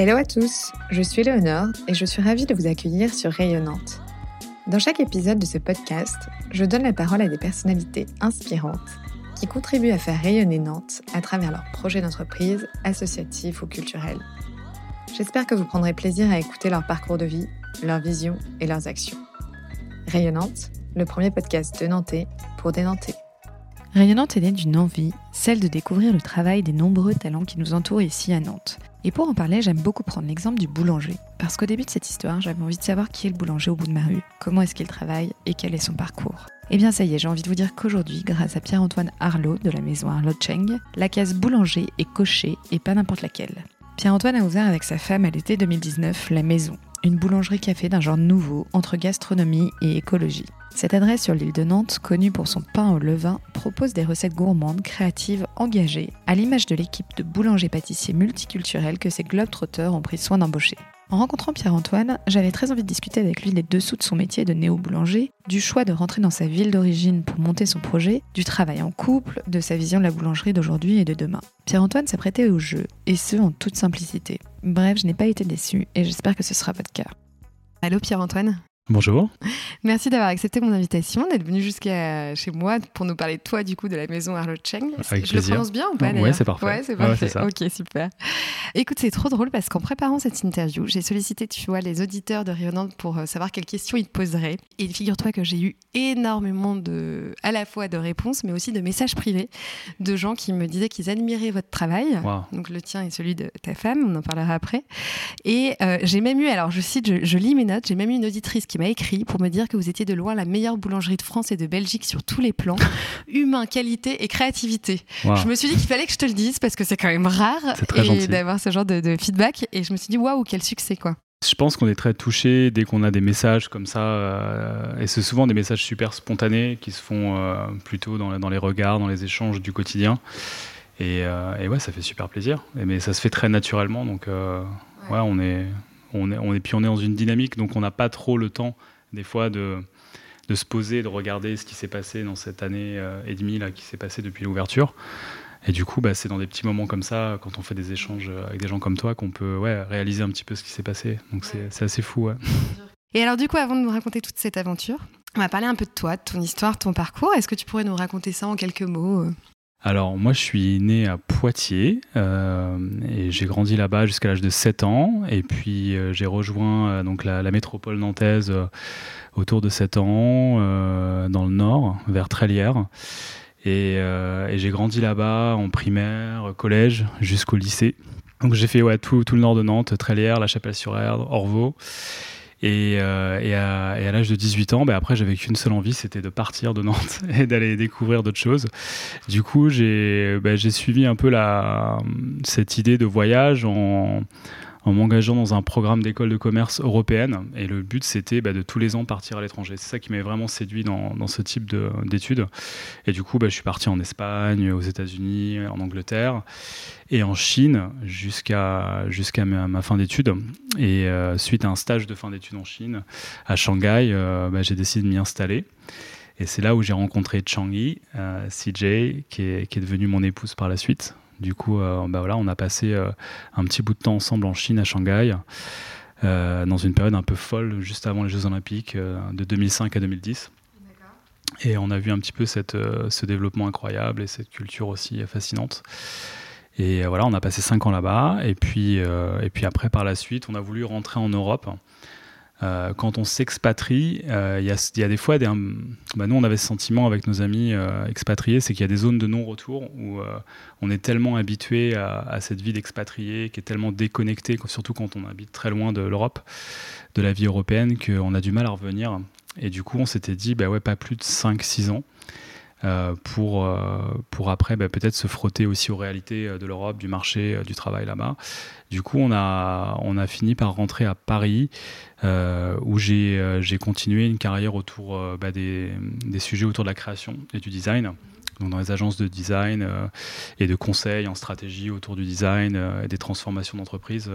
Hello à tous, je suis Léonore et je suis ravie de vous accueillir sur Rayonnante. Dans chaque épisode de ce podcast, je donne la parole à des personnalités inspirantes qui contribuent à faire rayonner Nantes à travers leurs projets d'entreprise, associatifs ou culturels. J'espère que vous prendrez plaisir à écouter leur parcours de vie, leurs visions et leurs actions. Rayonnante, le premier podcast de Nantais pour des Nantais. Rayonnante est née d'une envie, celle de découvrir le travail des nombreux talents qui nous entourent ici à Nantes. Et pour en parler, j'aime beaucoup prendre l'exemple du boulanger. Parce qu'au début de cette histoire, j'avais envie de savoir qui est le boulanger au bout de ma rue, comment est-ce qu'il travaille et quel est son parcours. Eh bien ça y est, j'ai envie de vous dire qu'aujourd'hui, grâce à Pierre-Antoine Arlot de la maison Arlot Cheng, la case boulanger est cochée et pas n'importe laquelle. Pierre-Antoine a ouvert avec sa femme à l'été 2019 la maison, une boulangerie-café d'un genre nouveau entre gastronomie et écologie. Cette adresse sur l'île de Nantes, connue pour son pain au levain, propose des recettes gourmandes, créatives, engagées, à l'image de l'équipe de boulangers-pâtissiers multiculturels que ces globetrotters ont pris soin d'embaucher. En rencontrant Pierre-Antoine, j'avais très envie de discuter avec lui les dessous de son métier de néo-boulanger, du choix de rentrer dans sa ville d'origine pour monter son projet, du travail en couple, de sa vision de la boulangerie d'aujourd'hui et de demain. Pierre-Antoine s'apprêtait au jeu, et ce en toute simplicité. Bref, je n'ai pas été déçue, et j'espère que ce sera votre cas. Allô Pierre-Antoine? Bonjour. Merci d'avoir accepté mon invitation, d'être venu jusqu'à chez moi pour nous parler de toi, du coup, de la maison Arlo Cheng. Avec Je plaisir. le prononce bien ou pas Ouais, c'est parfait. Ouais, c'est parfait. ok, super. Écoute, c'est trop drôle parce qu'en préparant cette interview, j'ai sollicité, tu vois, les auditeurs de Rayonnante pour euh, savoir quelles questions ils te poseraient. Et figure-toi que j'ai eu énormément de, à la fois de réponses, mais aussi de messages privés de gens qui me disaient qu'ils admiraient votre travail. Wow. Donc le tien et celui de ta femme, on en parlera après. Et euh, j'ai même eu, alors je cite, je, je lis mes notes, j'ai même eu une auditrice qui m'a écrit pour me dire que vous étiez de loin la meilleure boulangerie de France et de Belgique sur tous les plans, humain, qualité et créativité. Wow. Je me suis dit qu'il fallait que je te le dise parce que c'est quand même rare et d'avoir ce genre de, de feedback. Et je me suis dit, waouh, quel succès quoi. Je pense qu'on est très touché dès qu'on a des messages comme ça, euh, et c'est souvent des messages super spontanés qui se font euh, plutôt dans, dans les regards, dans les échanges du quotidien. Et, euh, et ouais, ça fait super plaisir. Et- mais ça se fait très naturellement, donc euh, ouais. on est, on est, on est, puis on est dans une dynamique, donc on n'a pas trop le temps des fois de, de se poser, de regarder ce qui s'est passé dans cette année euh, et demie là qui s'est passé depuis l'ouverture. Et du coup, bah, c'est dans des petits moments comme ça, quand on fait des échanges avec des gens comme toi, qu'on peut ouais, réaliser un petit peu ce qui s'est passé. Donc c'est c'est assez fou. Ouais. Et alors du coup, avant de nous raconter toute cette aventure, on va parler un peu de toi, de ton histoire, ton parcours. Est-ce que tu pourrais nous raconter ça en quelques mots euh? Alors, moi, je suis né à Poitiers euh, et j'ai grandi là-bas jusqu'à l'âge de 7 ans. Et puis, euh, j'ai rejoint euh, donc la, métropole nantaise autour de 7 ans, dans le nord, vers Trélières. Et, j'ai grandi là-bas en primaire, collège, jusqu'au lycée. Donc, j'ai fait tout le nord de Nantes, Trélières, La Chapelle-sur-Erdre, Orvaux. Et, euh, et à, l'âge de 18 ans, bah, après, j'avais qu'une seule envie, c'était de partir de Nantes et d'aller découvrir d'autres choses. Du coup, j'ai bah, suivi un peu cette idée de voyage en, en m'engageant dans un programme d'école de commerce européenne. Et le but, c'était bah, de tous les ans partir à l'étranger. C'est ça qui m'avait vraiment séduit dans, ce type de- d'études. Et du coup, bah, je suis parti en Espagne, aux États-Unis, en Angleterre et en Chine jusqu'à ma, ma fin d'études. Et euh, suite à un stage de fin d'études en Chine, à Shanghai, euh, bah, j'ai décidé de m'y installer. Et c'est là où j'ai rencontré Changi, euh, CJ, qui est, qui est devenue mon épouse par la suite. Du coup, euh, bah voilà, on a passé euh, un petit bout de temps ensemble en Chine, à Shanghai, euh, dans une période un peu folle, juste avant les Jeux Olympiques, de 2005 à 2010. Et on a vu un petit peu ce développement incroyable et cette culture aussi fascinante. Et voilà, on a passé cinq ans là-bas. Et puis, et puis après, par la suite, on a voulu rentrer en Europe. Euh, quand on s'expatrie, euh, il y, a, des fois bah, nous, on avait ce sentiment avec nos amis euh, expatriés, c'est qu'il y a des zones de non-retour où on est tellement habitué à, cette vie d'expatrié, qui est tellement déconnecté, surtout quand on habite très loin de l'Europe, de la vie européenne, qu'on a du mal à revenir. Et du coup, on s'était dit, bah ouais, pas plus de 5-6 ans. Euh, pour, euh, pour après bah, peut-être se frotter aussi aux réalités euh, de l'Europe, du marché, du travail là-bas. Du coup, on a, on a fini par rentrer à Paris, où j'ai j'ai continué une carrière autour bah, des, des sujets autour de la création et du design. Dans les agences de design et de conseil en stratégie autour du design et des transformations d'entreprise.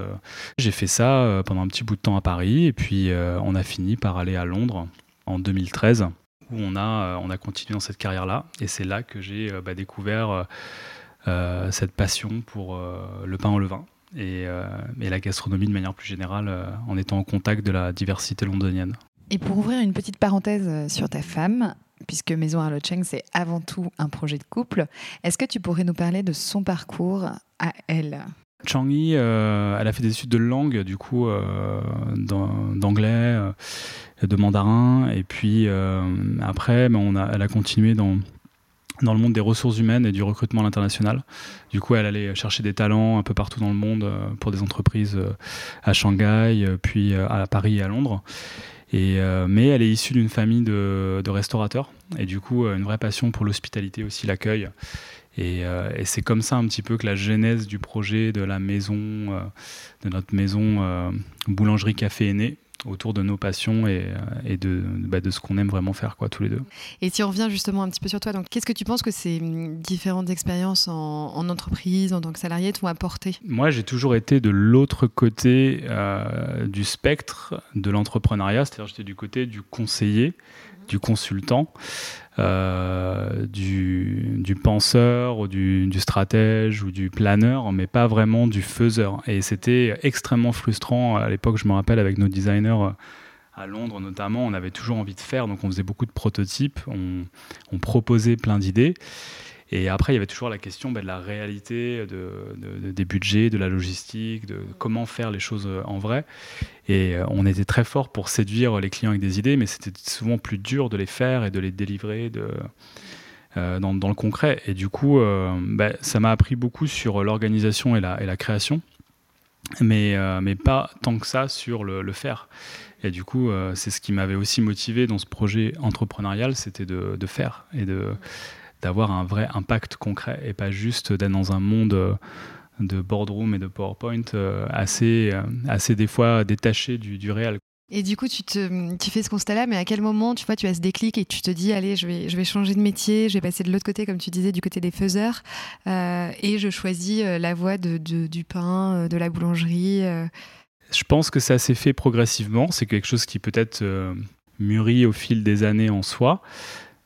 J'ai fait ça pendant un petit bout de temps à Paris et puis on a fini par aller à Londres en 2013 où on a, euh, on a continué dans cette carrière-là. Et c'est là que j'ai euh, bah, découvert euh, cette passion pour le pain au levain et, et, la gastronomie de manière plus générale en étant en contact de la diversité londonienne. Et pour ouvrir une petite parenthèse sur ta femme, puisque Maison Arlo Cheng, c'est avant tout un projet de couple, est-ce que tu pourrais nous parler de son parcours à elle? Changi, euh, elle a fait des études de langue, du coup, euh, d'anglais, euh, de mandarin. Et puis après, ben, on a, elle a continué dans, dans le monde des ressources humaines et du recrutement à l'international. Du coup, elle allait chercher des talents un peu partout dans le monde pour des entreprises à Shanghai, puis à Paris et à Londres. Et, mais elle est issue d'une famille de, restaurateurs et du coup une vraie passion pour l'hospitalité aussi, l'accueil. Euh, et, c'est comme ça un petit peu que la genèse du projet de la maison, euh, de notre maison euh, boulangerie café est née autour de nos passions et, de, bah, de, ce qu'on aime vraiment faire quoi, tous les deux. Et si on revient justement un petit peu sur toi, donc qu'est-ce que tu penses que ces hum, différentes expériences en, entreprise, en tant que salarié, t'ont apporté? Moi, j'ai toujours été de l'autre côté du spectre de l'entrepreneuriat, c'est-à-dire j'étais du côté du conseiller, du consultant. Euh, du, penseur ou du, stratège ou du planeur, mais pas vraiment du faiseur. Et c'était extrêmement frustrant à l'époque, je me rappelle, avec nos designers euh, à Londres notamment, on avait toujours envie de faire, donc on faisait beaucoup de prototypes, on proposait plein d'idées. Et après, il y avait toujours la question bah, de la réalité, de, des budgets, de la logistique, de comment faire les choses euh, en vrai. Et euh, on était très fort pour séduire les clients avec des idées, mais c'était souvent plus dur de les faire et de les délivrer euh, dans, le concret. Et du coup, bah, ça m'a appris beaucoup sur l'organisation et la, création, mais, mais pas tant que ça sur le, le faire. Et du coup, c'est ce qui m'avait aussi motivé dans ce projet entrepreneurial, c'était de, de, faire et de d'avoir un vrai impact concret et pas juste d'être dans un monde euh, de boardroom et de PowerPoint euh, assez, euh, assez des fois détaché du, du réel. Et du coup, tu, te, tu fais ce constat-là, mais à quel moment tu vois, tu as ce déclic et tu te dis, allez, je vais, je vais changer de métier, je vais passer de l'autre côté, comme tu disais, du côté des faiseurs, et je choisis la voie de, du pain, de la boulangerie Je pense que ça s'est fait progressivement. C'est quelque chose qui peut-être mûrit au fil des années en soi.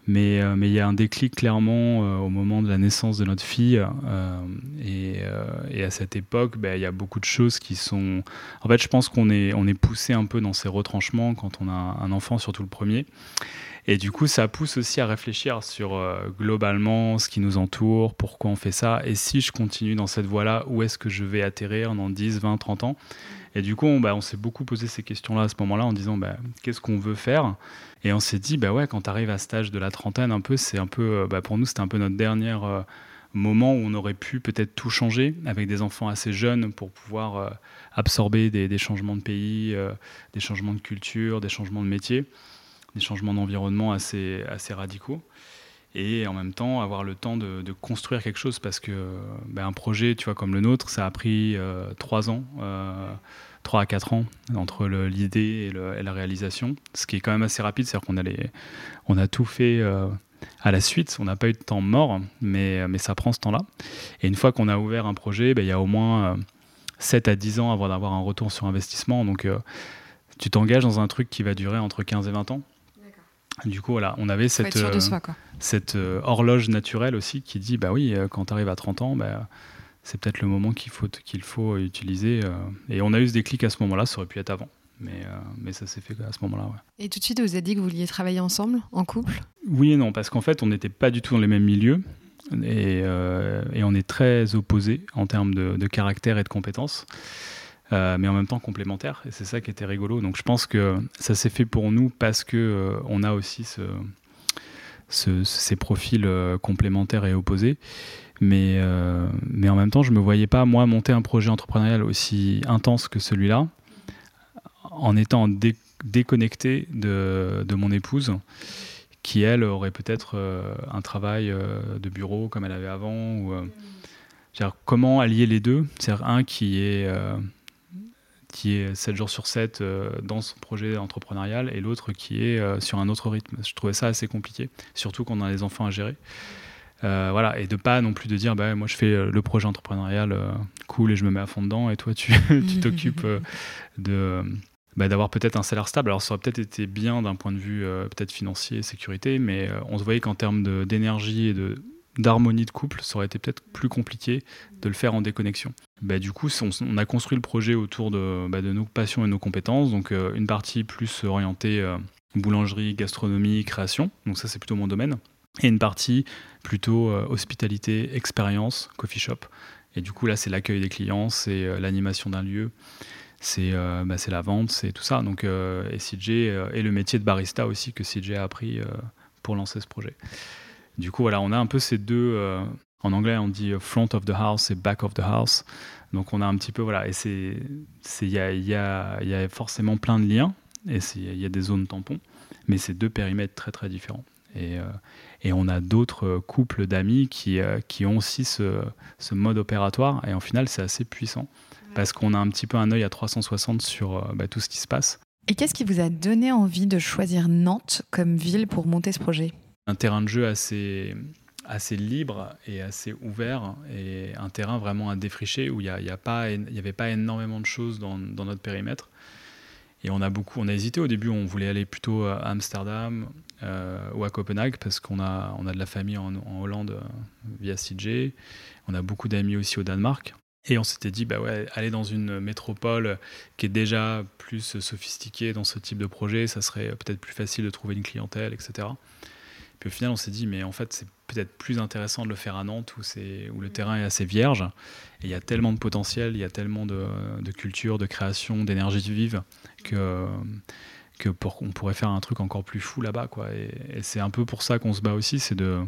Mais euh, mais il y a un déclic clairement euh, au moment de la naissance de notre fille. Euh, et, à cette époque, ben, il y a beaucoup de choses qui sont. En fait, je pense qu'on est, on est poussé un peu dans ces retranchements quand on a un enfant, surtout le premier. Et du coup, ça pousse aussi à réfléchir sur globalement ce qui nous entoure, pourquoi on fait ça, et si je continue dans cette voie-là, où est-ce que je vais atterrir dans 10, 20, 30 ans? Et du coup, on, bah, on s'est beaucoup posé ces questions-là à ce moment-là en disant bah, qu'est-ce qu'on veut faire? Et on s'est dit, bah quand tu arrives à cet âge de la trentaine, un peu, c'est un peu, euh, pour nous, c'était un peu notre dernier euh, moment où on aurait pu peut-être tout changer avec des enfants assez jeunes pour pouvoir euh, absorber des, changements de pays, des changements de culture, des changements de métier, des changements d'environnement assez, radicaux. Et en même temps, avoir le temps de, construire quelque chose parce que bah, un projet, tu vois, comme le nôtre, ça a pris trois ans 3 à 4 ans entre l'idée et, la réalisation, ce qui est quand même assez rapide, c'est-à-dire qu'on a, on a tout fait euh, à la suite, on n'a pas eu de temps mort, mais, mais ça prend ce temps-là. Et une fois qu'on a ouvert un projet, ben, il y a au moins 7 euh, à 10 ans avant d'avoir un retour sur investissement, donc euh, tu t'engages dans un truc qui va durer entre 15 et 20 ans. Du coup, voilà, on avait cette, cette horloge naturelle aussi qui dit, bah oui, quand tu arrives à 30 ans, bah, c'est peut-être le moment qu'il faut, qu'il faut utiliser. Euh, et on a eu ce déclic à ce moment-là, ça aurait pu être avant. Mais, euh, mais ça s'est fait à ce moment-là. Et tout de suite, vous avez dit que vous vouliez travailler ensemble, en couple? Oui et non, parce qu'en fait, on n'était pas du tout dans les mêmes milieux. Et, euh, et on est très opposés en termes de, caractère et de compétences. mais en même temps complémentaires. Et c'est ça qui était rigolo. Donc je pense que ça s'est fait pour nous parce que on a aussi ce, ces profils complémentaires et opposés. Mais, euh, mais en même temps, je ne me voyais pas, moi, monter un projet entrepreneurial aussi intense que celui-là, en étant déconnecté de, de, mon épouse, qui, elle, aurait peut-être euh, un travail euh, de bureau comme elle avait avant. Comment allier les deux C'est-à-dire un qui est, qui est 7 jours sur 7 dans son projet entrepreneurial et l'autre qui est sur un autre rythme. Je trouvais ça assez compliqué, surtout quand on a des enfants à gérer. Euh, voilà, et de pas non plus de dire bah, moi je fais euh, le projet entrepreneurial euh, cool et je me mets à fond dedans et toi tu t'occupes de bah, d'avoir peut-être un salaire stable. Alors ça aurait peut-être été bien d'un point de vue peut-être financier sécurité, mais on se voyait qu'en termes d'énergie et d'harmonie de couple, ça aurait été peut-être plus compliqué de le faire en déconnexion. bah, du coup, on, a construit le projet autour de, bah, de, nos passions et nos compétences. Donc, une partie plus orientée boulangerie, gastronomie, création. Donc, ça, c'est plutôt mon domaine. Et une partie plutôt hospitalité, expérience, coffee shop. Et du coup, là, c'est l'accueil des clients, c'est l'animation d'un lieu, c'est bah, la vente, c'est tout ça. Donc, et CJ, et le métier de barista aussi que CJ a appris pour lancer ce projet. Du coup, voilà, on a un peu ces deux. Euh, en anglais, on dit front of the house et back of the house. Donc, on a un petit peu, voilà, et c'est, il y a, y, a, y a, forcément plein de liens et il y a des zones tampons, mais c'est deux périmètres très très différents. Et, euh, et on a d'autres couples d'amis qui, euh, qui ont aussi ce, ce, mode opératoire. Et en final, c'est assez puissant. Parce qu'on a un petit peu un œil à 360 sur bah, tout ce qui se passe. Et qu'est-ce qui vous a donné envie de choisir Nantes comme ville pour monter ce projet? Un terrain de jeu assez, assez libre et assez ouvert et un terrain vraiment à défricher où il n'y a, y a pas, y avait pas énormément de choses dans, dans, notre périmètre. Et on a beaucoup, on a hésité. Au début, on voulait aller plutôt à Amsterdam euh, ou à Copenhague parce qu'on a, on a de la famille en, Hollande euh, via CJ. On a beaucoup d'amis aussi au Danemark. Et on s'était dit, bah ouais, aller dans une métropole qui est déjà plus sophistiquée dans ce type de projet, ça serait peut-être plus facile de trouver une clientèle, etc. Puis au final, on s'est dit, mais en fait, c'est peut-être plus intéressant de le faire à Nantes où, où le terrain est assez vierge. Et il y a tellement de potentiel, il y a tellement de, de culture, de création, d'énergie vive que, que pour, on pourrait faire un truc encore plus fou là-bas. Quoi. et c'est un peu pour ça qu'on se bat aussi, c'est de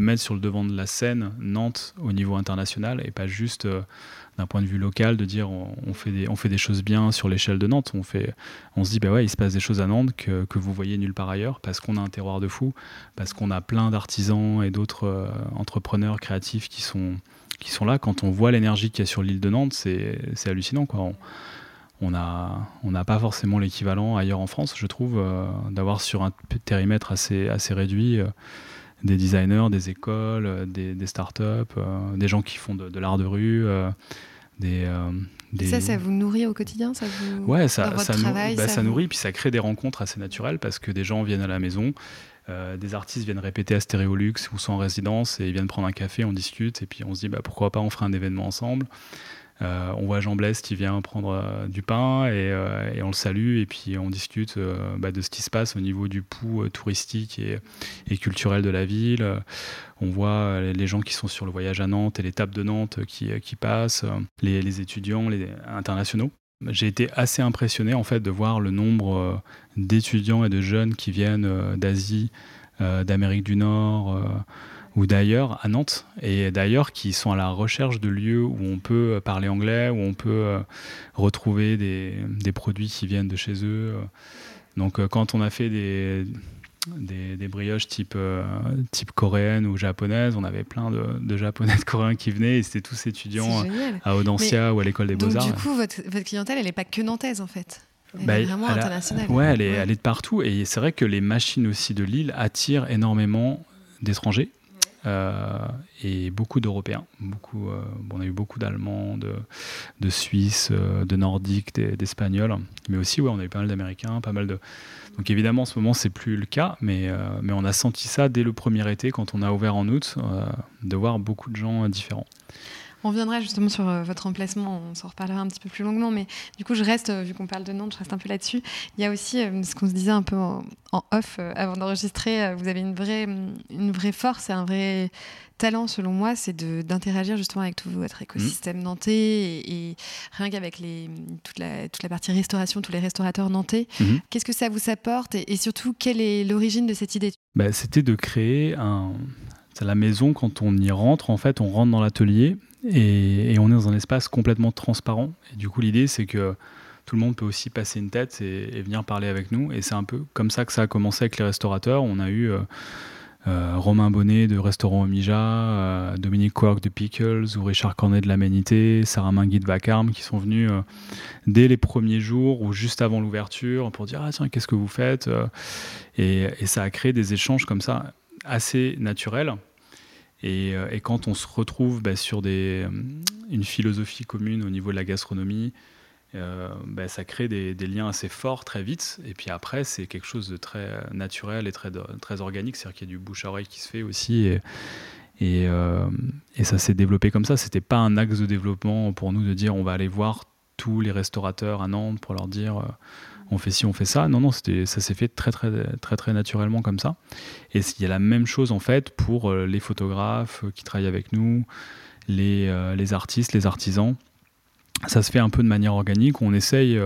mettre sur le devant de la scène Nantes au niveau international et pas juste euh, d'un point de vue local de dire on, fait, des, on fait des choses bien sur l'échelle de Nantes. On, fait, on se dit, bah ouais, il se passe des choses à Nantes que, que vous voyez nulle part ailleurs parce qu'on a un terroir de fou, parce qu'on a plein d'artisans et d'autres euh, entrepreneurs créatifs qui sont, qui sont là. Quand on voit l'énergie qu'il y a sur l'île de Nantes, c'est hallucinant. Quoi. N'a on pas forcément l'équivalent ailleurs en France, je trouve, euh, d'avoir sur un périmètre assez, assez réduit des designers, des écoles, euh, des, des startups, euh, des gens qui font de, l'art de rue, euh, des, Ça, ça vous nourrit au quotidien ça vous... Ouais, ça, ça, bah, ça, nourrit, puis ça crée des rencontres assez naturelles parce que des gens viennent à la maison, des artistes viennent répéter à Stéréolux ou sont en résidence et ils viennent prendre un café, on discute et puis on se dit bah, pourquoi pas on ferait un événement ensemble. Euh, on voit Jean Blaise qui vient prendre euh, du pain euh, et, on le salue et puis on discute bah, de ce qui se passe au niveau du pouls touristique et, culturel de la ville. On voit les gens qui sont sur le voyage à Nantes et l'étape de Nantes qui, passent, les, étudiants les internationaux. J'ai été assez impressionné en fait de voir le nombre d'étudiants et de jeunes qui viennent d'Asie, d'Amérique du Nord ou d'ailleurs à Nantes, et d'ailleurs qui sont à la recherche de lieux où on peut parler anglais, où on peut euh, retrouver des, des produits qui viennent de chez eux. Donc euh, quand on a fait des, des, brioches type, euh, type coréenne ou japonaise, on avait plein de, de japonais de coréens qui venaient, et c'était tous étudiants à Audencia ou à l'école des beaux-arts. Donc du coup, votre, votre clientèle, elle n'est pas que nantaise en fait elle bah, est vraiment internationale. ouais, elle est, elle est de partout. Et c'est vrai que les machines aussi de Lille attirent énormément d'étrangers. Euh, et beaucoup d'Européens. Beaucoup, euh, on a eu beaucoup d'Allemands, de, de Suisses, euh, de Nordiques, d'Espagnols, mais aussi ouais, on a eu pas mal d'Américains, pas mal de. Donc évidemment, en ce moment, c'est plus le cas, mais, mais on a senti ça dès le premier été, quand on a ouvert en août, de voir beaucoup de gens différents. On viendra justement sur euh, votre emplacement, on s'en reparlera un petit peu plus longuement, mais du coup, je reste, euh, vu qu'on parle de Nantes, je reste un peu là-dessus. Il y a aussi euh, ce qu'on se disait un peu en, off avant d'enregistrer, vous avez une vraie, une vraie force et un vrai talent, selon moi, c'est d'interagir justement avec tout votre écosystème mmh. nantais et, rien qu'avec les, toute, la, toute la partie restauration, tous les restaurateurs nantais. Mmh. Qu'est-ce que ça vous apporte et, surtout, quelle est l'origine de cette idée? Bah, C'était de créer un. C'est la maison, quand on y rentre, en fait, on rentre dans l'atelier et, on est dans un espace complètement transparent. Et du coup, l'idée, c'est que tout le monde peut aussi passer une tête et, venir parler avec nous. Et c'est un peu comme ça que ça a commencé avec les restaurateurs. On a eu euh, euh, Romain Bonnet de Restaurant Omija, euh, Dominique Quark de Pickles ou Richard Cornet de l'Aménité, Sarah Mingui de Vacarme qui sont venus dès les premiers jours ou juste avant l'ouverture pour dire Ah tiens, qu'est-ce que vous faites et, et, ça a créé des échanges comme ça assez naturels euh, et, quand on se retrouve bah, sur euh, une philosophie commune au niveau de la gastronomie, euh, bah, ça crée des, liens assez forts très vite. Et puis après, c'est quelque chose de très naturel et très, organique. C'est-à-dire qu'il y a du bouche à oreille qui se fait aussi. Et ça s'est développé comme ça. C'était pas un axe de développement pour nous de dire on va aller voir tous les restaurateurs à Nantes pour leur dire on fait ci, on fait ça. Non, non, ça s'est fait très, très, très, très naturellement comme ça. Et il y a la même chose en fait pour les photographes qui travaillent avec nous, les, les artistes, les artisans. Ça se fait un peu de manière organique. On essaye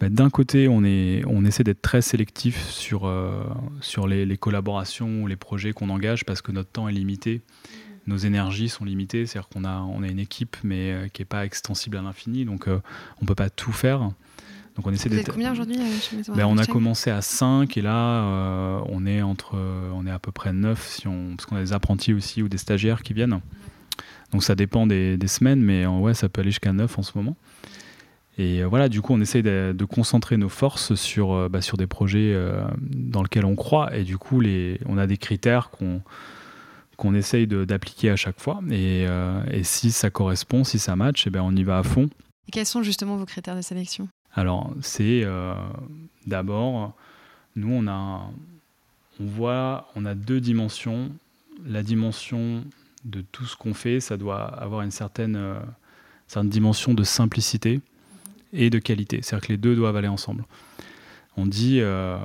bah, d'un côté, on, est, on essaie d'être très sélectif sur, euh, sur les, collaborations les projets qu'on engage parce que notre temps est limité, nos énergies sont limitées, c'est-à-dire qu'on a, on a une équipe mais euh, qui n'est pas extensible à l'infini, donc euh, on ne peut pas tout faire. Donc on essaie Vous êtes combien aujourd'hui ben, On a commencé à 5 et là on, est entre, on est à peu près 9 si on, parce qu'on a des apprentis aussi ou des stagiaires qui viennent. Donc ça dépend des, des semaines, mais ouais, ça peut aller jusqu'à 9 en ce moment. Et euh, voilà, du coup, on essaye de, concentrer nos forces sur, euh, bah, sur des projets euh, dans lesquels on croit. Et du coup, les, on a des critères qu'on qu'on essaye d'appliquer à chaque fois. Et, et, si ça correspond, si ça match, et eh ben on y va à fond. Et quels sont justement vos critères de sélection? Alors, c'est d'abord, nous, on a, on voit, on a deux dimensions. La dimension de tout ce qu'on fait, ça doit avoir une certaine, certaine dimension de simplicité et de qualité. C'est-à-dire que les deux doivent aller ensemble. On dit, euh,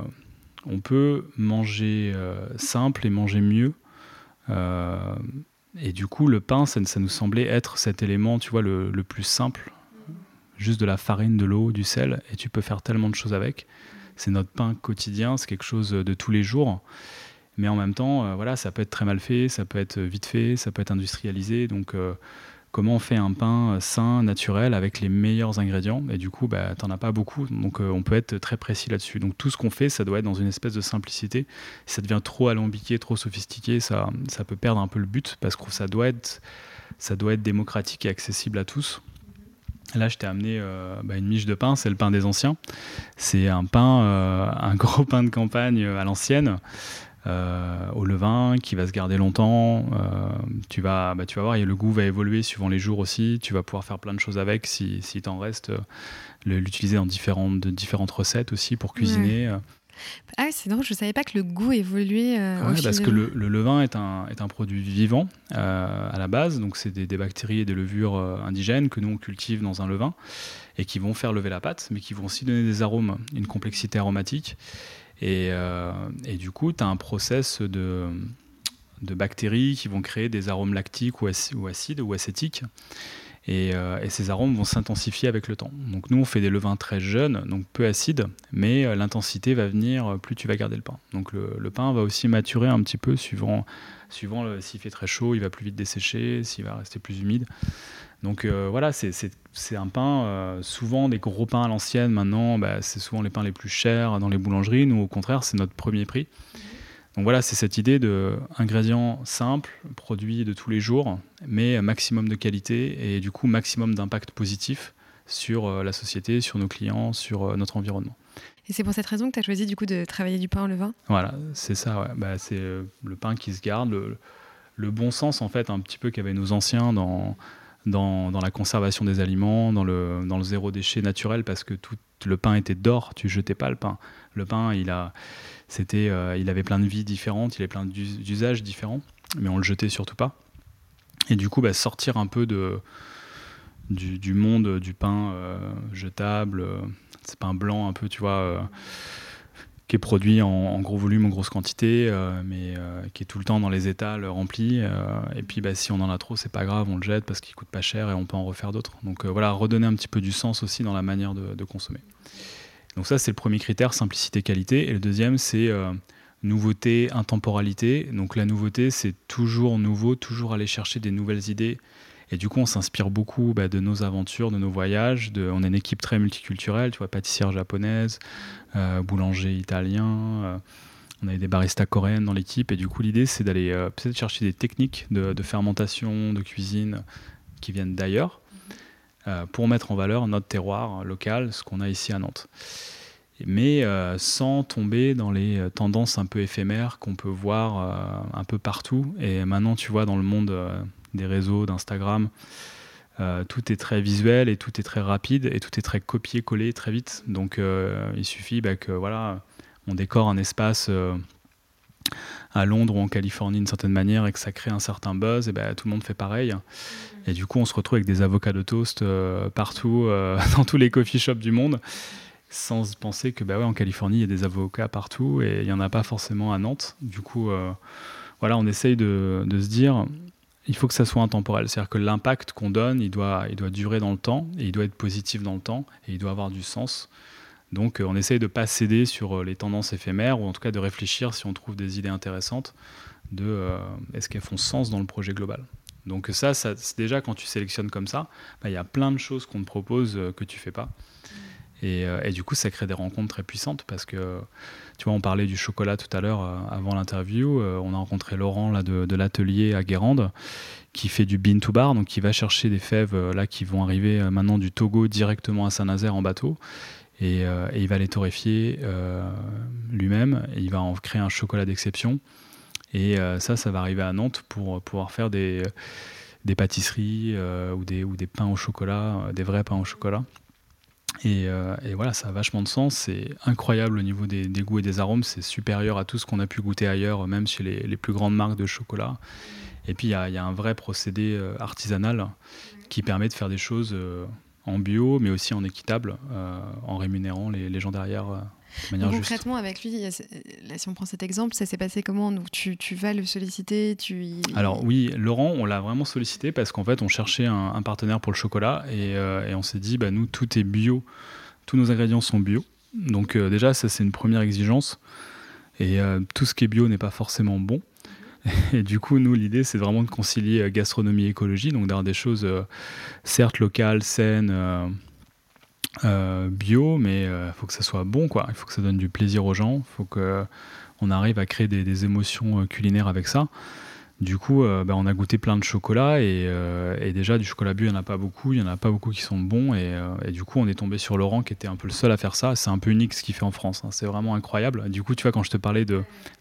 on peut manger euh, simple et manger mieux. Euh, et du coup, le pain, ça, nous semblait être cet élément, tu vois, le, plus simple. Juste de la farine, de l'eau, du sel, et tu peux faire tellement de choses avec. C'est notre pain quotidien, c'est quelque chose de tous les jours. Mais en même temps, voilà, ça peut être très mal fait, ça peut être vite fait, ça peut être industrialisé. Donc, comment on fait un pain sain, naturel, avec les meilleurs ingrédients? Et du coup, bah, tu n'en as pas beaucoup, donc euh, on peut être très précis là-dessus. Donc tout ce qu'on fait, ça doit être dans une espèce de simplicité. Si ça devient trop alambiqué, trop sophistiqué, ça, ça peut perdre un peu le but, parce que ça doit être, ça doit être démocratique et accessible à tous. Là, je t'ai amené euh, bah, une miche de pain, c'est le pain des anciens. C'est un pain, euh, un gros pain de campagne à l'ancienne, euh, au levain qui va se garder longtemps. Euh, tu, vas, bah, tu vas voir, et le goût va évoluer suivant les jours aussi. Tu vas pouvoir faire plein de choses avec si, si t'en reste. Euh, l'utiliser dans différentes, de différentes recettes aussi pour cuisiner. Ah c'est drôle, je ne savais pas que le goût évoluait. parce que le, levain est un, est un produit vivant à la base, donc c'est des, des, bactéries et des levures indigènes que nous on cultive dans un levain et qui vont faire lever la pâte, mais qui vont aussi donner des arômes, une complexité aromatique. Euh, et, du coup, tu as un process de, de, bactéries qui vont créer des arômes lactiques ou, acides ou acétiques. Euh, et, ces arômes vont s'intensifier avec le temps. Donc nous, on fait des levains très jeunes, donc peu acides, mais euh, l'intensité va venir plus tu vas garder le pain. Donc le, pain va aussi maturer un petit peu suivant, suivant s'il fait très chaud, il va plus vite dessécher, s'il va rester plus humide. Donc euh, voilà, c'est un pain, euh, souvent des gros pains à l'ancienne, maintenant bah, c'est souvent les pains les plus chers dans les boulangeries, nous au contraire c'est notre premier prix. Donc voilà, c'est cette idée de ingrédients simples, produits de tous les jours, mais maximum de qualité et du coup maximum d'impact positif sur euh, la société, sur nos clients, sur notre environnement. Et c'est pour cette raison que tu as choisi du coup de travailler du pain en levain? Voilà, c'est ça, bah, c'est le pain qui se garde, le, le, bon sens en fait un petit peu qu'avaient nos anciens dans dans, la conservation des aliments, dans le, dans le zéro déchet naturel, parce que tout le pain était d'or, tu jetais pas le pain. Le pain, il, a, c'était, euh, il avait plein de vies différentes, il avait plein d'usages différents, mais on le jetait surtout pas. Et du coup, bah, sortir un peu de, du, monde du pain euh, jetable, euh, c'est pain blanc un peu, tu vois qui est produit en, gros volume, en grosse quantité, mais qui est tout le temps dans les étals remplis. Et puis bah, si on en a trop, c'est pas grave, on le jette parce qu'il coûte pas cher et on peut en refaire d'autres. Donc voilà, redonner un petit peu du sens aussi dans la manière de, consommer. Donc ça, c'est le premier critère, simplicité, qualité. Et le deuxième, c'est nouveauté, intemporalité. Donc la nouveauté, c'est toujours nouveau, toujours aller chercher des nouvelles idées. Et du coup, on s'inspire beaucoup bah, de nos aventures, de nos voyages. On est une équipe très multiculturelle, tu vois, pâtissière japonaise, euh, boulanger italien. Euh, on avait des baristas coréennes dans l'équipe. Et du coup, l'idée, c'est d'aller euh, peut-être chercher des techniques de, fermentation, de cuisine qui viennent d'ailleurs pour mettre en valeur notre terroir local, ce qu'on a ici à Nantes mais sans tomber dans les tendances un peu éphémères qu'on peut voir un peu partout. Et maintenant, tu vois, dans le monde des réseaux, d'Instagram, euh, tout est très visuel et tout est très rapide et tout est très copié-collé très vite. Donc euh, il suffit bah, que voilà, on décore un espace, euh, à Londres ou en Californie d'une certaine manière et que ça crée un certain buzz, et ben tout le monde fait pareil. Et du coup, on se retrouve avec des avocats de toast euh, partout, euh, dans tous les coffee shops du monde, sans penser que bah ouais, en Californie, il y a des avocats partout et il n'y en a pas forcément à Nantes. Du coup, euh, voilà, on essaye de, de, se dire, il faut que ça soit intemporel. C'est-à-dire que l'impact qu'on donne, il doit, il doit durer dans le temps et il doit être positif dans le temps et il doit avoir du sens. Donc on essaye de ne pas céder sur les tendances éphémères ou en tout cas de réfléchir si on trouve des idées intéressantes de est-ce qu'elles font sens dans le projet global. Donc ça, ça déjà quand tu sélectionnes comme ça, bah, il y a plein de choses qu'on te propose euh, que tu fais pas. Euh, et, du coup, ça crée des rencontres très puissantes parce que, tu vois, on parlait du chocolat tout à l'heure euh, avant l'interview. on a rencontré Laurent là, de, l'atelier à Guérande qui fait du bean to bar, donc qui va chercher des fèves là qui vont arriver maintenant du Togo directement à Saint-Nazaire en bateau. Et, et, il va les torréfier lui-même. Et il va en créer un chocolat d'exception. Et euh, ça, ça va arriver à Nantes pour pouvoir faire des, pâtisseries euh, ou, des, pains au chocolat, euh, des vrais pains au chocolat. Et, voilà, ça a vachement de sens. C'est incroyable au niveau des, goûts et des arômes. C'est supérieur à tout ce qu'on a pu goûter ailleurs, même chez les, plus grandes marques de chocolat. Et puis, il y, a un vrai procédé artisanal qui permet de faire des choses en bio, mais aussi en équitable, en rémunérant les, les gens derrière concrètement, avec lui, si on prend cet exemple, ça s'est passé comment? Donc, tu, tu, vas le solliciter tu... Alors oui, Laurent, on l'a vraiment sollicité parce qu'en fait, on cherchait un, partenaire pour le chocolat et, euh, et on s'est dit, bah, nous, tout est bio, tous nos ingrédients sont bio. Donc euh, déjà, ça c'est une première exigence. Et euh, tout ce qui est bio n'est pas forcément bon. Et du coup, nous, l'idée, c'est vraiment de concilier gastronomie et écologie, donc d'avoir des choses certes locales, saines euh, bio, mais il euh, faut que ça soit bon, quoi. Il faut que ça donne du plaisir aux gens. Il faut qu'on arrive à créer des, émotions euh, culinaires avec ça. Du coup, bah, on a goûté plein de chocolat et, déjà du chocolat bio, il n'y en a pas beaucoup. Il n'y en a pas beaucoup qui sont bons et, du coup, on est tombé sur Laurent qui était un peu le seul à faire ça. C'est un peu unique ce qu'il fait en France. Hein. C'est vraiment incroyable. Du coup, tu vois, quand je te parlais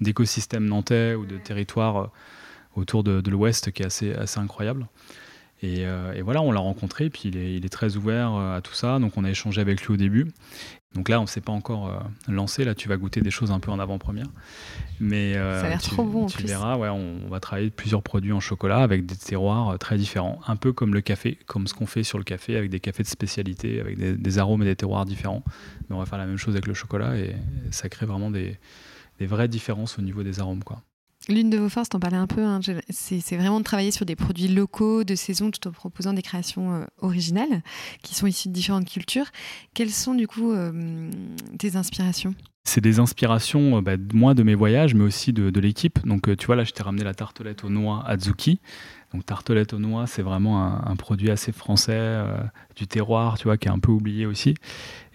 d'écosystème nantais ou de territoire autour de, l'Ouest qui est assez, incroyable. Euh, et, voilà, on l'a rencontré, puis il est, très ouvert euh, à tout ça, donc on a échangé avec lui au début. Donc là, on ne s'est pas encore euh, lancé, là tu vas goûter des choses un peu en avant-première. Mais ça a l'air trop bon. Tu verras, ouais, on, va travailler plusieurs produits en chocolat avec des terroirs très différents, un peu comme le café, comme ce qu'on fait sur le café avec des cafés de spécialité, avec des, arômes et des terroirs différents. Mais on va faire la même chose avec le chocolat et ça crée vraiment des, des vraies différences au niveau des arômes. Quoi. L'une de vos forces, t'en parlais un peu, hein, c'est vraiment de travailler sur des produits locaux, de saison, tout en proposant des créations euh, originales qui sont issues de différentes cultures. Quelles sont du coup euh, tes inspirations? C'est des inspirations, euh, bah, moi, de mes voyages, mais aussi de, l'équipe. Donc, tu vois, là, je t'ai ramené la tartelette aux noix Azuki. Donc, tartelette aux noix, c'est vraiment un, produit assez français, du terroir, tu vois, qui est un peu oublié aussi.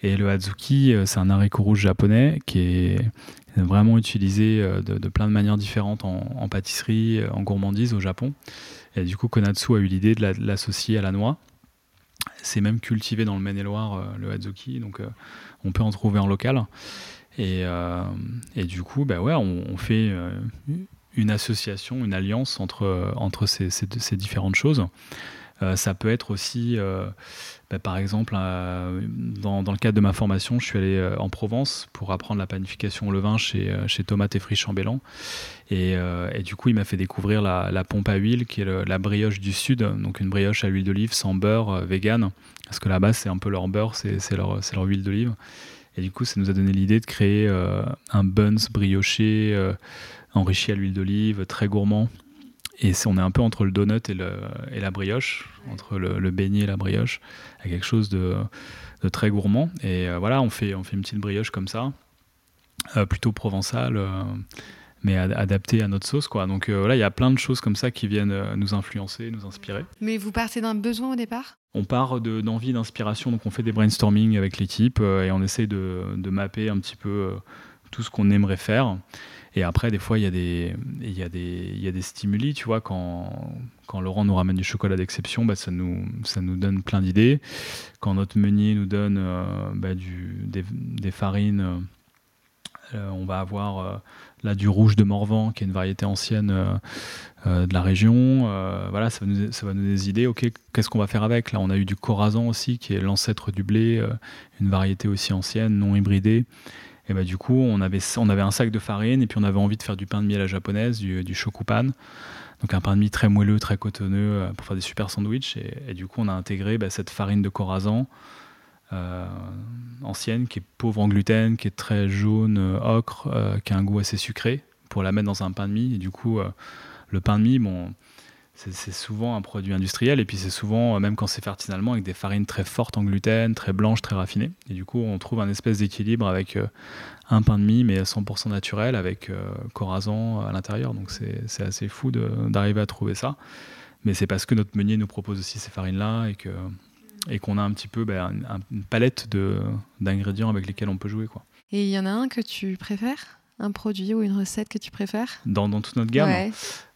Et le Azuki, c'est un haricot rouge japonais qui est vraiment utilisé euh, de, plein de manières différentes en, pâtisserie, euh, en gourmandise au Japon. Et du coup, Konatsu a eu l'idée de l'associer à la noix. C'est même cultivé dans le Maine-et-Loire, euh, le Hazuki, donc on peut en trouver en local. Et, et du coup, bah ouais, on, fait une association, une alliance entre, entre ces, différentes choses. Euh, ça peut être aussi, euh, bah, par exemple, euh, dans, le cadre de ma formation, je suis allé en Provence pour apprendre la panification au levain chez, chez Thomas Teffry Chambellan. Et, du coup, il m'a fait découvrir la, pompe à huile, qui est la brioche du Sud, donc une brioche à l'huile d'olive sans beurre, vegan. Parce que là-bas, c'est un peu leur beurre, c'est leur, leur huile d'olive. Et du coup, ça nous a donné l'idée de créer un buns brioché enrichi à l'huile d'olive, très gourmand, et on est un peu entre le donut et, la brioche, entre le, beignet et la brioche, à quelque chose de, très gourmand. Et euh, voilà, on fait, on fait une petite brioche comme ça, euh, plutôt provençale, euh, mais adaptée à notre sauce. Quoi. Donc voilà, il y a plein de choses comme ça qui viennent nous influencer, nous inspirer. Mais vous partez d'un besoin au départ? On part d'envie, d'inspiration, donc on fait des brainstorming avec l'équipe et on essaye de, de, mapper un petit peu tout ce qu'on aimerait faire. Et après, des fois, il y, a des, il, y a des, il y a des stimuli, tu vois, quand, quand Laurent nous ramène du chocolat d'exception, bah, ça, nous, ça nous donne plein d'idées. Quand notre meunier nous donne euh, bah, du, des, farines, euh, on va avoir euh, là du rouge de Morvan, qui est une variété ancienne de la région. voilà, ça va, nous, ça va nous donner des idées. Ok, qu'est-ce qu'on va faire avec? Là, on a eu du corazan aussi, qui est l'ancêtre du blé, une variété aussi ancienne, non hybridée. Et bah, du coup, on avait, on avait un sac de farine et puis on avait envie de faire du pain de mie à la japonaise, du, du shokupan. Donc un pain de mie très moelleux, très cotonneux pour faire des super sandwichs. Et, du coup, on a intégré bah, cette farine de corazan ancienne qui est pauvre en gluten, qui est très jaune, ocre, qui a un goût assez sucré pour la mettre dans un pain de mie. Et du coup, le pain de mie, bon, c'est souvent un produit industriel et puis c'est souvent, euh, même quand c'est fait avec des farines très fortes en gluten, très blanches, très raffinées. Et du coup, on trouve un espèce d'équilibre avec euh, un pain de mie, mais 100% naturel, avec euh, corazon à l'intérieur. Donc c'est assez fou d'arriver à trouver ça. Mais c'est parce que notre meunier nous propose aussi ces farines-là et que et qu'on a un petit peu ben, une palette d'ingrédients avec lesquels on peut jouer. Quoi. Et il y en a un que tu préfères? Un produit ou une recette que tu préfères? Dans, dans toute notre gamme?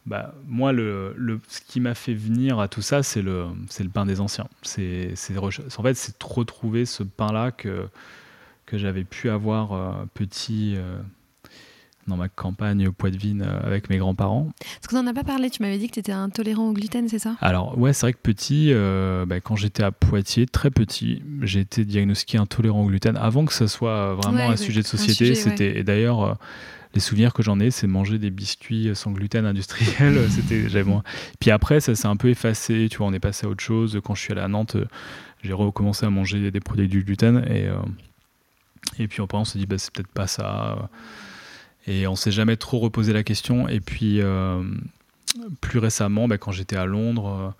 Bah, moi, le, le, ce qui m'a fait venir à tout ça, c'est le, le pain des anciens. C'est, en fait, c'est retrouver ce pain-là que, que j'avais pu avoir euh, petit euh, dans ma campagne au Poitevin euh, avec mes grands-parents. Parce qu'on n'en a pas parlé, tu m'avais dit que tu étais intolérant au gluten, c'est ça? Alors, ouais, c'est vrai que petit, bah, quand j'étais à Poitiers, très petit, j'ai été diagnostiqué intolérant au gluten avant que ce soit vraiment un sujet de société. c'était, Et d'ailleurs les souvenirs que j'en ai, c'est manger des biscuits sans gluten industriel. C'était, j'avais moins. Puis après, ça s'est un peu effacé. Tu vois, on est passé à autre chose. Quand je suis allé à Nantes, j'ai recommencé à manger des produits du gluten. Et, euh, et puis après, on s'est dit, bah, c'est peut-être pas ça. Et on s'est jamais trop reposé la question. Et puis, euh, plus récemment, bah, quand j'étais à Londres,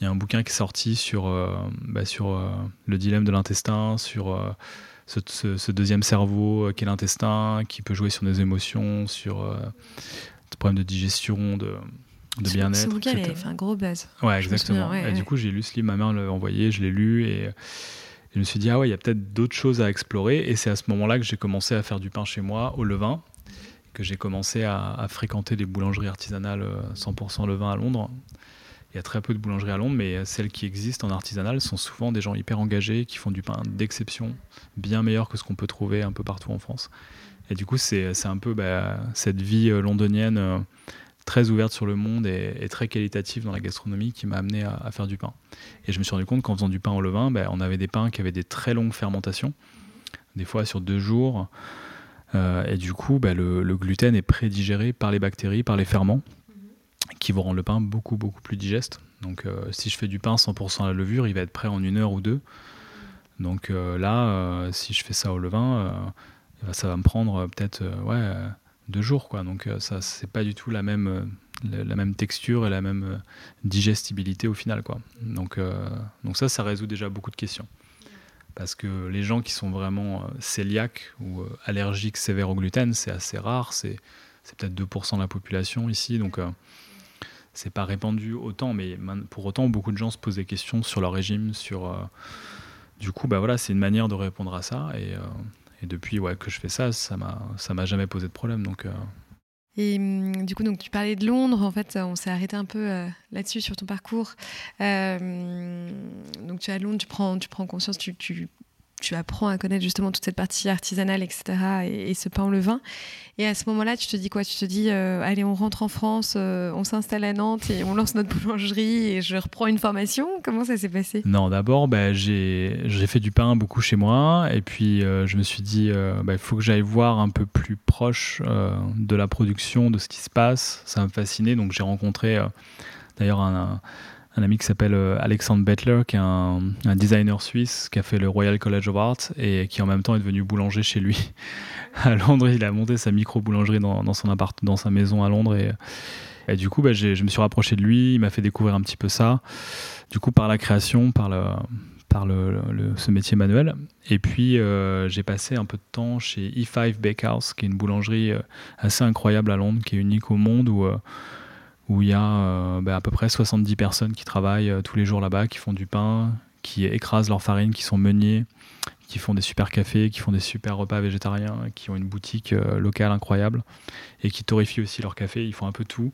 il y a un bouquin qui est sorti sur, euh, bah, sur le dilemme de l'intestin, sur ce, deuxième cerveau euh, qui est l'intestin, qui peut jouer sur nos émotions, sur euh, des problèmes de digestion, de, de bien-être. Ce bouquin fait un gros buzz. Ouais, exactement. et du coup, j'ai lu ce livre, ma mère l'a envoyé, je l'ai lu et, je me suis dit, ah ouais, il y a peut-être d'autres choses à explorer. Et c'est à ce moment-là que j'ai commencé à faire du pain chez moi, au levain, que j'ai commencé à, fréquenter les boulangeries artisanales 100% euh, levain à Londres. Il y a très peu de boulangeries à Londres, mais celles qui existent en artisanal sont souvent des gens hyper engagés qui font du pain d'exception, bien meilleur que ce qu'on peut trouver un peu partout en France. Et du coup, c'est un peu bah, cette vie euh, londonienne euh, très ouverte sur le monde et, très qualitative dans la gastronomie qui m'a amené à, faire du pain. Et je me suis rendu compte qu'en faisant du pain au levain, bah, on avait des pains qui avaient des très longues fermentations, des fois sur deux jours. Euh, et du coup, bah, le, le, gluten est prédigéré par les bactéries, par les ferments qui vont rendre le pain beaucoup beaucoup plus digeste. Donc euh, si je fais du pain 100% à la levure, il va être prêt en une heure ou deux. Donc euh, là, si je fais ça au levain, ben, ça va me prendre peut-être ouais, deux jours. Quoi. Donc ça, c'est pas du tout la même, la, même texture et la même digestibilité au final. Quoi. Donc, donc ça, ça résout déjà beaucoup de questions. Parce que les gens qui sont vraiment cœliaques ou allergiques sévères au gluten, c'est assez rare. C'est, peut-être 2% de la population ici. Donc c'est pas répandu autant, mais pour autant, beaucoup de gens se posent des questions sur leur régime, sur. Euh, du coup, bah voilà, c'est une manière de répondre à ça. Et, euh, depuis que je fais ça, ça ça m'a jamais posé de problème. Donc. Euh. Et hum, du coup, donc tu parlais de Londres. En fait, on s'est arrêté un peu là-dessus sur ton parcours. donc tu es à Londres, tu prends, tu prends conscience, tu, tu tu apprends à connaître justement toute cette partie artisanale, etc. Et, ce pain au levain. Et à ce moment-là, tu te dis quoi? Tu te dis, euh, allez, on rentre en France, euh, on s'installe à Nantes et on lance notre boulangerie et je reprends une formation? Comment ça s'est passé? Non, d'abord, bah, j'ai fait du pain beaucoup chez moi. Et puis, euh, je me suis dit, bah, il faut que j'aille voir un peu plus proche de la production, de ce qui se passe. Ça me fascinait. Donc, j'ai rencontré d'ailleurs un ami qui s'appelle euh, Alexandre Bettler, qui est un, designer suisse qui a fait le Royal College of Art et qui en même temps est devenu boulanger chez lui à Londres. Il a monté sa micro-boulangerie dans, son appart, dans sa maison à Londres. Et, du coup, bah, je me suis rapproché de lui, il m'a fait découvrir un petit peu ça. Du coup, par la création, par, ce métier manuel. Et puis, euh, j'ai passé un peu de temps chez E5 Bakehouse, qui est une boulangerie euh, assez incroyable à Londres, qui est unique au monde, où où il y a euh, bah, à peu près 70 personnes qui travaillent euh, tous les jours là-bas, qui font du pain, qui écrasent leur farine, qui sont meuniers, qui font des super cafés, qui font des super repas végétariens, qui ont une boutique euh, locale incroyable et qui torréfient aussi leur café. Ils font un peu tout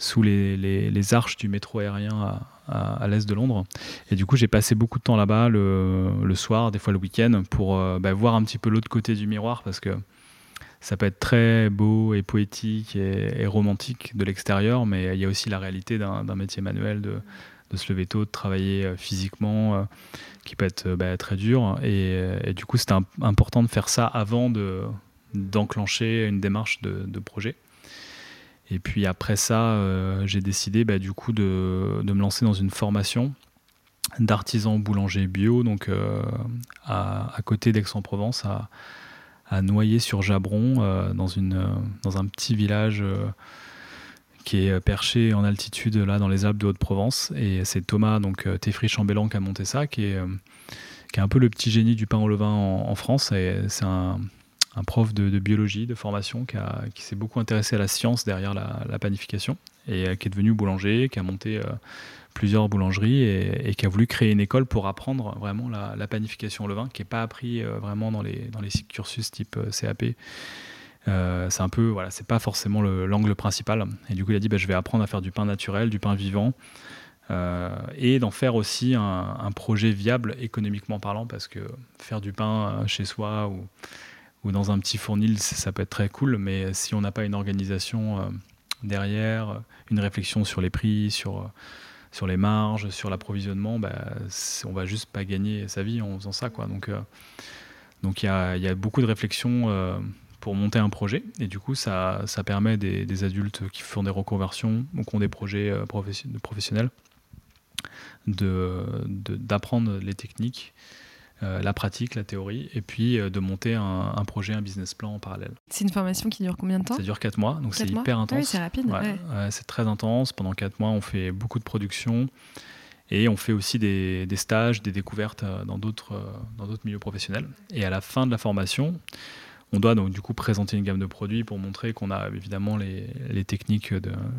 sous les, les, arches du métro aérien à, à, l'est de Londres. Et du coup, j'ai passé beaucoup de temps là-bas le, le, soir, des fois le week-end, pour bah, voir un petit peu l'autre côté du miroir parce que ça peut être très beau et poétique et, romantique de l'extérieur, mais il y a aussi la réalité d'un métier manuel de, se lever tôt, de travailler euh, physiquement, euh, qui peut être euh, bah, très dur. Et, du coup, c'était important de faire ça avant de, d'enclencher une démarche de, projet. Et puis après ça, j'ai décidé bah, du coup de, me lancer dans une formation d'artisan boulanger bio, donc à, côté d'Aix-en-Provence, à Noyer-sur-Jabron, dans, une, dans un petit village qui est perché en altitude là dans les Alpes de Haute-Provence. Et c'est Thomas, donc euh, Teffry Chambellan, qui a monté ça, qui est, euh, qui est un peu le petit génie du pain au levain en, France. Et c'est un, prof de, biologie, de formation, qui, qui s'est beaucoup intéressé à la science derrière la, panification et euh, qui est devenu boulanger, qui a monté plusieurs boulangeries et, qui a voulu créer une école pour apprendre vraiment la, panification au levain, qui n'est pas appris vraiment dans les, dans les cursus type CAP euh, c'est un peu, voilà, c'est pas forcément l'angle principal. Et du coup, il a dit, bah, je vais apprendre à faire du pain naturel, du pain vivant, euh, et d'en faire aussi un, projet viable économiquement parlant, parce que faire du pain euh, chez soi ou, ou dans un petit fournil, ça peut être très cool, mais si on n'a pas une organisation derrière, une réflexion sur les prix, sur sur les marges, sur l'approvisionnement, bah, on va juste pas gagner sa vie en faisant ça, quoi. Donc donc il y a, beaucoup de réflexions pour monter un projet. Et du coup, ça, permet des, des adultes qui font des reconversions ou qui ont des projets euh, professionnels d'apprendre les techniques, euh, la pratique, la théorie, et puis euh, de monter un, projet, un business plan en parallèle. C'est une formation qui dure combien de temps? Ça dure 4 mois, donc c'est hyper intense. Oui, c'est rapide. c'est très intense. Pendant 4 mois, on fait beaucoup de production. Et on fait aussi des, des stages, des découvertes dans d'autres milieux professionnels. Et à la fin de la formation, on doit donc du coup présenter une gamme de produits pour montrer qu'on a évidemment les, techniques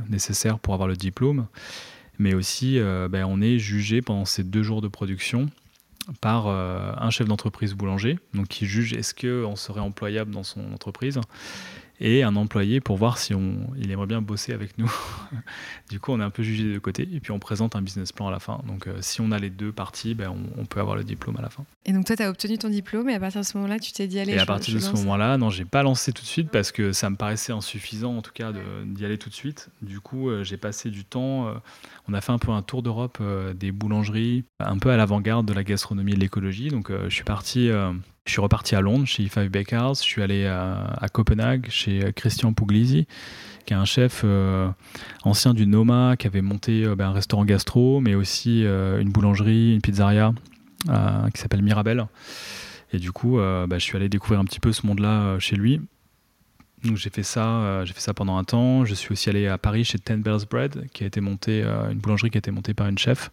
nécessaires pour avoir le diplôme, mais aussi euh, ben, on est jugé pendant ces deux jours de production par euh, un chef d'entreprise boulanger, donc qui juge est-ce qu'on serait employable dans son entreprise et un employé pour voir si on, il aimerait bien bosser avec nous. du coup, on est un peu jugé de côté et puis on présente un business plan à la fin. Donc, euh, si on a les deux parties, ben, on, peut avoir le diplôme à la fin. Et donc, toi, tu as obtenu ton diplôme et à partir de ce moment-là, tu t'es dit aller. Et à partir de ce moment-là, non, j'ai pas lancé tout de suite parce que ça me paraissait insuffisant, en tout cas, d'y aller tout de suite. Du coup, euh, j'ai passé du temps. Euh, on a fait un peu un tour d'Europe des boulangeries, un peu à l'avant-garde de la gastronomie et de l'écologie. Donc, je suis parti je suis reparti à Londres chez Five Bakers. Je suis allé à, Copenhague chez Christian Puglisi, qui est un chef euh, ancien du Noma, qui avait monté euh, ben, un restaurant gastro, mais aussi euh, une boulangerie, une pizzeria qui s'appelle Mirabel. Et du coup, ben, je suis allé découvrir un petit peu ce monde-là chez lui. Donc j'ai fait ça, j'ai fait ça pendant un temps. Je suis aussi allé à Paris chez Ten Bells Bread, qui a été montée, une boulangerie qui a été montée par une chef.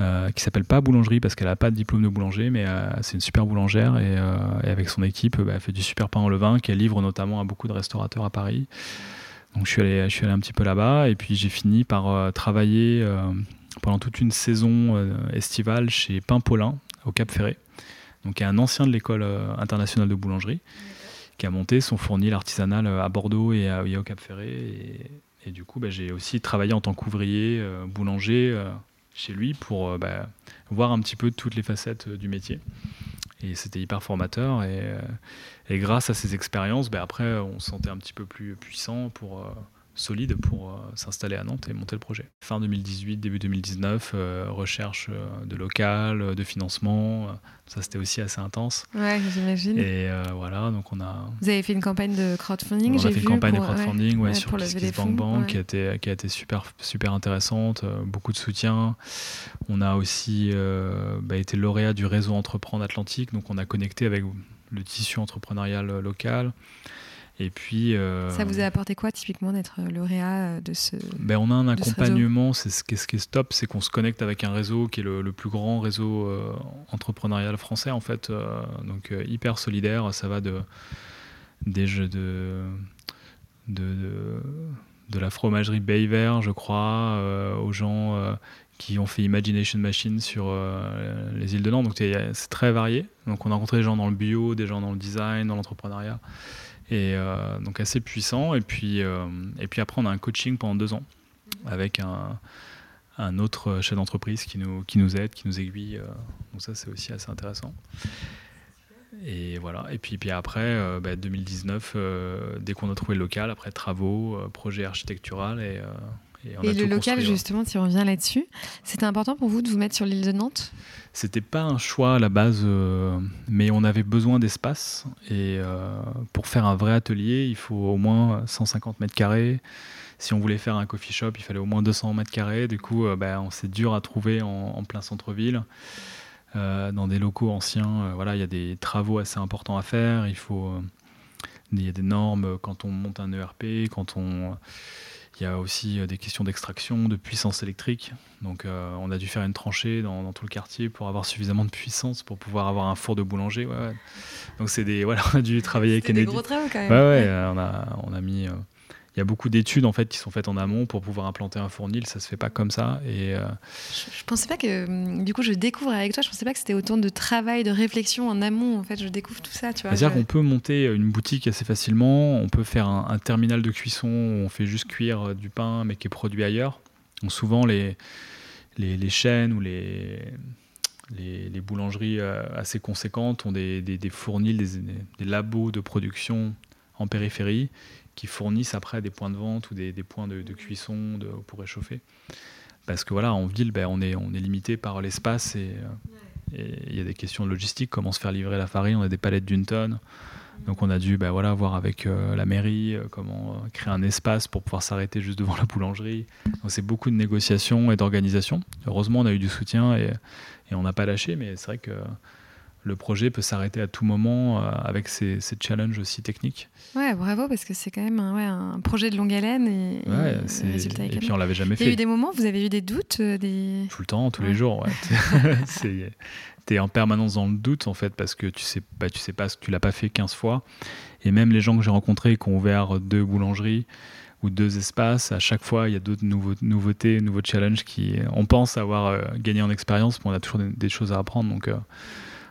Euh, qui s'appelle pas boulangerie parce qu'elle n'a pas de diplôme de boulanger, mais euh, c'est une super boulangère et, euh, avec son équipe, bah, elle fait du super pain en levain qu'elle livre notamment à beaucoup de restaurateurs à Paris. Donc je suis allé, je suis allé un petit peu là-bas et puis j'ai fini par travailler pendant toute une saison estivale chez Pain Paulin au Cap Ferré, donc un ancien de l'école internationale de boulangerie qui a monté son fournil artisanal à Bordeaux et, au Cap Ferré. Et, du coup, bah, j'ai aussi travaillé en tant qu'ouvrier, boulanger chez lui pour euh, bah, voir un petit peu toutes les facettes euh, du métier. Et c'était hyper formateur. Et, euh, grâce à ces expériences, bah, après, on se sentait un petit peu plus puissant pour solide pour euh, s'installer à Nantes et monter le projet. Fin 2018, début 2019, euh, recherche euh, de local, de financement, ça c'était aussi assez intense. Ouais, j'imagine. Et voilà, donc on a. Vous avez fait une campagne de crowdfunding On a fait une campagne de crowdfunding, ouais, sur qui a été qui a été super super intéressante, beaucoup de soutien. On a aussi bah, été lauréat du réseau Entreprendre Atlantique, donc on a connecté avec le tissu entrepreneurial local. Et puis. Euh, ça vous a apporté quoi typiquement d'être lauréat euh, de ce. Ben, on a un accompagnement. C'est ce, qui est, ce qui est stop, c'est qu'on se connecte avec un réseau qui est le, plus grand réseau euh, entrepreneurial français en fait. donc hyper solidaire. Ça va de des jeux de de, de, la fromagerie Bayver, je crois, aux gens qui ont fait Imagination Machine sur les îles de Nantes. Donc c'est très varié. Donc on a rencontré des gens dans le bio, des gens dans le design, dans l'entrepreneuriat. Et euh, donc assez puissant. Et puis, euh, et puis après, on a un coaching pendant deux ans avec un, un autre chef d'entreprise qui nous, qui nous aide, qui nous aiguille. Euh. donc ça, c'est aussi assez intéressant. Et voilà. Et puis, puis après, 2019, bah, dès qu'on a trouvé le local, après travaux, projet architectural, et, Et, le local, justement, tu reviens là-dessus. C'était important pour vous de vous mettre sur l'île de Nantes? C'était pas un choix à la base, mais on avait besoin d'espace. Et pour faire un vrai atelier, il faut au moins 150 mètres carrés. Si on voulait faire un coffee shop, il fallait au moins 200 mètres carrés. Du coup, bah, c'est dur à trouver en plein centre-ville. Euh, dans des locaux anciens. Euh, voilà, il y a des travaux assez importants à faire. Il euh, il y a des normes quand on monte un ERP, quand on il y a aussi des questions d'extraction, de puissance électrique. Donc, on a dû faire une tranchée dans, tout le quartier pour avoir suffisamment de puissance pour pouvoir avoir un four de boulanger. Ouais, Donc, c'est des voilà, on a dû travailler avec Kennedy. des gros travaux quand même. Ouais, on a on a mis il y a beaucoup d'études en fait qui sont faites en amont pour pouvoir implanter un fournil. Ça se fait pas comme ça. Et euh, je, pensais pas que hum, du coup je découvre avec toi. Je pensais pas que c'était autant de travail, de réflexion en amont. En fait, je découvre tout ça. Tu vois. C'est-à-dire qu'on peut monter une boutique assez facilement. On peut faire un, terminal de cuisson où on fait juste cuire euh, du pain mais qui est produit ailleurs. Donc souvent les les, chaînes ou les les, boulangeries euh, assez conséquentes ont des, des, fournils, des, des, labos de production en périphérie qui fournissent après des points de vente ou des, points de, cuisson de, pour réchauffer. Parce que voilà, en ville, ben, on, est, on est limité par l'espace et il y a des questions de logistique, comment se faire livrer la farine, on a des palettes d'une tonne. Donc on a dû ben, voilà, voir avec euh, la mairie euh, comment euh, créer un espace pour pouvoir s'arrêter juste devant la boulangerie. Donc c'est beaucoup de négociations et d'organisation. Heureusement, on a eu du soutien et, et on n'a pas lâché, mais c'est vrai que le projet peut s'arrêter à tout moment euh, avec ces, challenges aussi techniques. Ouais, bravo, parce que c'est quand même un, un, projet de longue haleine et, ouais, et, et puis on l'avait jamais fait. Il y a eu des moments, vous avez eu des doutes euh, des... Tout le temps, tous les jours. Ouais. tu es en permanence dans le doute en fait, parce que tu sais, bah, tu sais pas, tu l'as pas fait 15 fois. Et même les gens que j'ai rencontrés qui ont ouvert deux boulangeries, ou deux espaces. À chaque fois, il y a d'autres nouveautés, nouveaux challenges qui, on pense avoir euh, gagné en expérience, mais on a toujours des, choses à apprendre. Donc,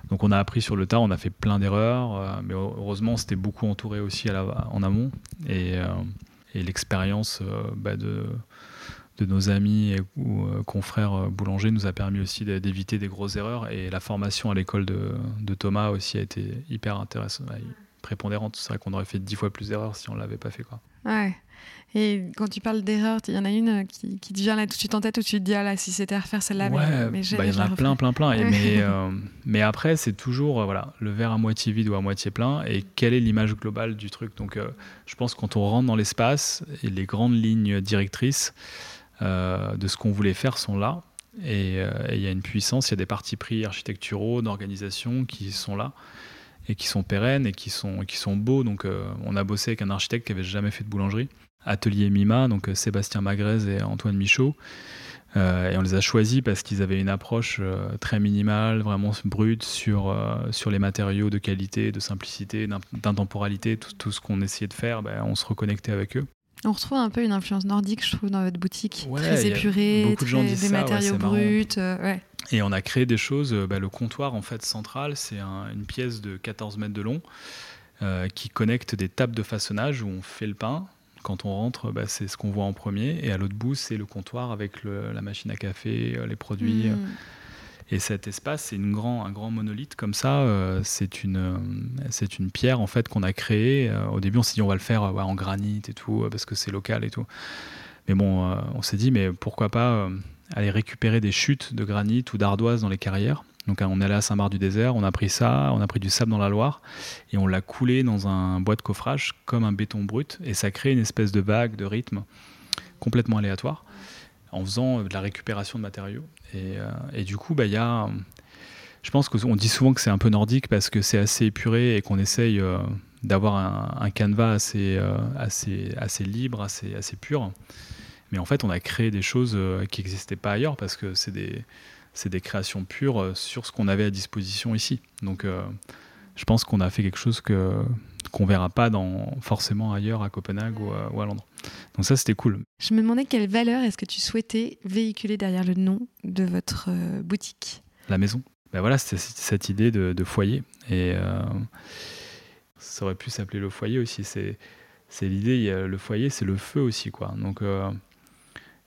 donc on a appris sur le tas, on a fait plein d'erreurs, euh, mais heureusement c'était beaucoup entouré aussi en amont. Et, euh, l'expérience euh, bah, de, nos amis ou confrères boulangers nous a permis aussi d'éviter des grosses erreurs. Et la formation à l'école de, Thomas aussi a été hyper intéressante, prépondérante. C'est vrai qu'on aurait fait dix fois plus d'erreurs si on ne l'avait pas fait. Quoi. Ouais. Et quand tu parles d'erreurs, il y en a une qui, qui te vient là tout de suite en tête où tu te dis, ah là, si c'était à refaire celle-là, ouais, mais, bah, il y en a plein, plein, plein. mais, euh, mais après, c'est toujours euh, voilà, le verre à moitié vide ou à moitié plein et quelle est l'image globale du truc? Donc, euh, je pense que quand on rentre dans l'espace, et les grandes lignes directrices de ce qu'on voulait faire sont là. Et il y a une puissance, il y a des partis pris architecturaux, d'organisation qui sont là et qui sont pérennes et qui sont, qui sont beaux. Donc, on a bossé avec un architecte qui avait jamais fait de boulangerie. Atelier Mima, donc euh, Sébastien Magrez et Antoine Michaud. Euh, et on les a choisis parce qu'ils avaient une approche euh, très minimale, vraiment brute sur, sur les matériaux de qualité, de simplicité, d'intemporalité, tout, tout, ce qu'on essayait de faire, ben, on se reconnectait avec eux. On retrouve un peu une influence nordique, je trouve, dans votre boutique. très épurée, des matériaux bruts. Et on a créé des choses. Ben, le comptoir, en fait, central, c'est une pièce de 14 mètres de long qui connecte des tables de façonnage où on fait le pain quand on rentre, bah, c'est ce qu'on voit en premier. Et à l'autre bout, c'est le comptoir avec la machine à café, euh, les produits. Hmm. Et cet espace, c'est une grand, un grand monolithe comme ça. Euh, c'est une, euh, c'est une pierre en fait qu'on a créée. au début, on s'est dit on va le faire en granit et tout parce que c'est local et tout. Mais bon, on s'est dit mais pourquoi pas aller récupérer des chutes de granit ou d'ardoise dans les carrières donc on est allé à Saint-Marc-du-Désert, on a pris ça, on a pris du sable dans la Loire et on l'a coulé dans un bois de coffrage comme un béton brut et ça crée une espèce de vague, de rythme complètement aléatoire en faisant de la récupération de matériaux. Et, euh, du coup, bah, y a, je pense qu'on dit souvent que c'est un peu nordique parce que c'est assez épuré et qu'on essaye euh, d'avoir un, canevas assez, euh, assez, assez libre, assez, assez pur. Mais en fait, on a créé des choses qui n'existaient pas ailleurs parce que c'est des c'est des créations pures euh, sur ce qu'on avait à disposition ici. Donc euh, je pense qu'on a fait quelque chose que qu'on verra pas dans, forcément ailleurs à Copenhague ou à, Londres. Donc ça, c'était cool. Je me demandais quelle valeur est-ce que tu souhaitais véhiculer derrière le nom de votre euh, boutique? La maison. Ben voilà, c'était cette idée de, foyer. Et ça aurait pu s'appeler le foyer aussi. C'est l'idée, le foyer, c'est le feu aussi. quoi. Donc